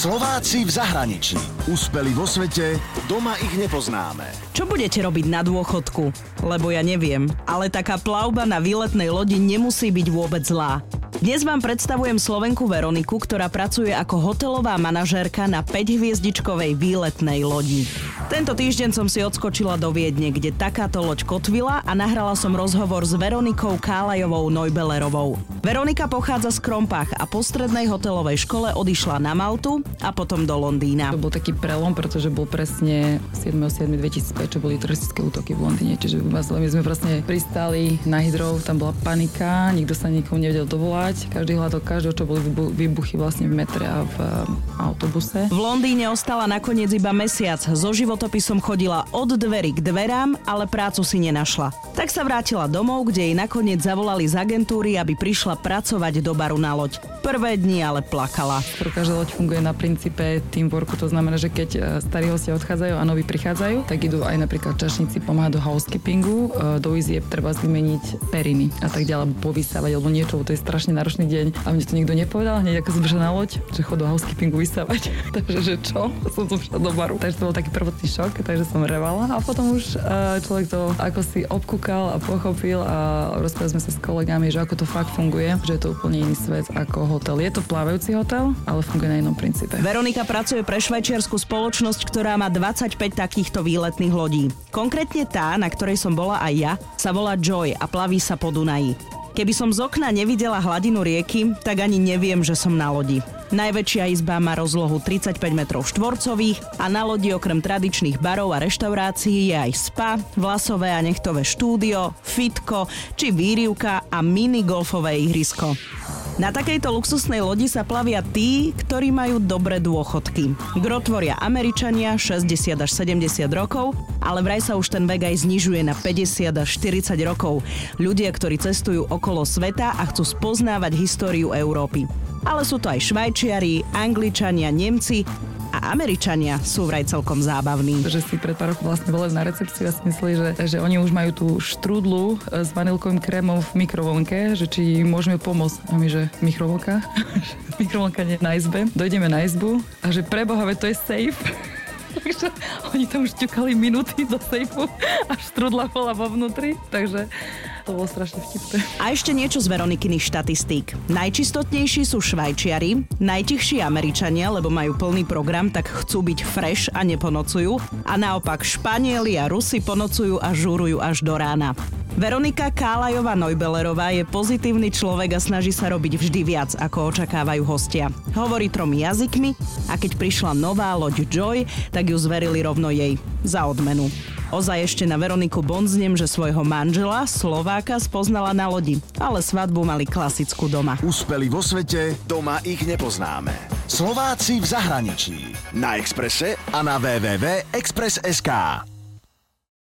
Slováci v zahraničí. Úspeli vo svete, doma ich nepoznáme. Čo budete robiť na dôchodku? Lebo ja neviem, ale taká plavba na výletnej lodi nemusí byť vôbec zlá. Dnes vám predstavujem Slovenku Veroniku, ktorá pracuje ako hotelová manažérka na 5-hviezdičkovej výletnej lodi. Tento týždeň som si odskočila do Viedne, kde takáto loď kotvila a nahrala som rozhovor s Veronikou Kálajovou Neubelerovou. Veronika pochádza z Krompách a po strednej hotelovej škole odišla na Maltu a potom do Londýna. To bol taký prelom, pretože bol presne 7.7.2005, čo boli teroristické útoky v Londýne. Čiže my sme presne pristali na hydrov, tam bola panika, nikto sa nikomu nevedel dovolať hľadať, každý hľadal každého, čo boli výbuchy vlastne v metre a v um, autobuse. V Londýne ostala nakoniec iba mesiac. So životopisom chodila od dverí k dverám, ale prácu si nenašla. Tak sa vrátila domov, kde jej nakoniec zavolali z agentúry, aby prišla pracovať do baru na loď. Prvé dni ale plakala. Každá loď funguje na princípe teamworku, to znamená, že keď e, starí hostia odchádzajú a noví prichádzajú, tak idú aj napríklad čašníci pomáhať do housekeepingu, e, do izieb treba vymeniť periny a tak ďalej, povysávať alebo niečo, to je strašne náročný deň a mne to nikto nepovedal, hneď ako som na loď, že chod do housekeepingu vysávať. takže že čo? Som tu prišla do baru. Takže to bol taký prvotný šok, takže som revala a potom už e, človek to ako si obkúkal a pochopil a rozprávali sme sa s kolegami, že ako to fakt funguje, že je to úplne iný svet ako hotel. Je to plávajúci hotel, ale funguje na inom princípe. Veronika pracuje pre švajčiarsku spoločnosť, ktorá má 25 takýchto výletných lodí. Konkrétne tá, na ktorej som bola aj ja, sa volá Joy a plaví sa po Dunaji. Keby som z okna nevidela hladinu rieky, tak ani neviem, že som na lodi. Najväčšia izba má rozlohu 35 metrov štvorcových a na lodi okrem tradičných barov a reštaurácií je aj spa, vlasové a nechtové štúdio, fitko či výrivka a mini golfové ihrisko. Na takejto luxusnej lodi sa plavia tí, ktorí majú dobré dôchodky. Gro Američania 60 až 70 rokov, ale vraj sa už ten vek aj znižuje na 50 až 40 rokov. Ľudia, ktorí cestujú okolo sveta a chcú spoznávať históriu Európy. Ale sú to aj Švajčiari, Angličania, Nemci a Američania sú vraj celkom zábavní. Že si pred pár rokov vlastne boli na recepcii a si mysleli, že, že oni už majú tú štrúdlu e, s vanilkovým krémom v mikrovlnke, že či môžeme pomôcť. A my, že mikrovlnka? mikrovlnka nie na izbe. Dojdeme na izbu a že preboha, to je safe. Takže oni tam už ťukali minúty do sejfu a štrudla bola vo vnútri. Takže to bolo strašne vtipné. A ešte niečo z Veronikyných štatistík. Najčistotnejší sú Švajčiari, najtichší Američania, lebo majú plný program, tak chcú byť fresh a neponocujú. A naopak Španieli a Rusi ponocujú a žúrujú až do rána. Veronika Kálajová Neubelerová je pozitívny človek a snaží sa robiť vždy viac, ako očakávajú hostia. Hovorí tromi jazykmi a keď prišla nová loď Joy, tak ju zverili rovno jej za odmenu. Ozaj ešte na Veroniku bonznem, že svojho manžela, Slováka, spoznala na lodi, ale svadbu mali klasickú doma. Úspeli vo svete, doma ich nepoznáme. Slováci v zahraničí. Na Exprese a na www.express.sk.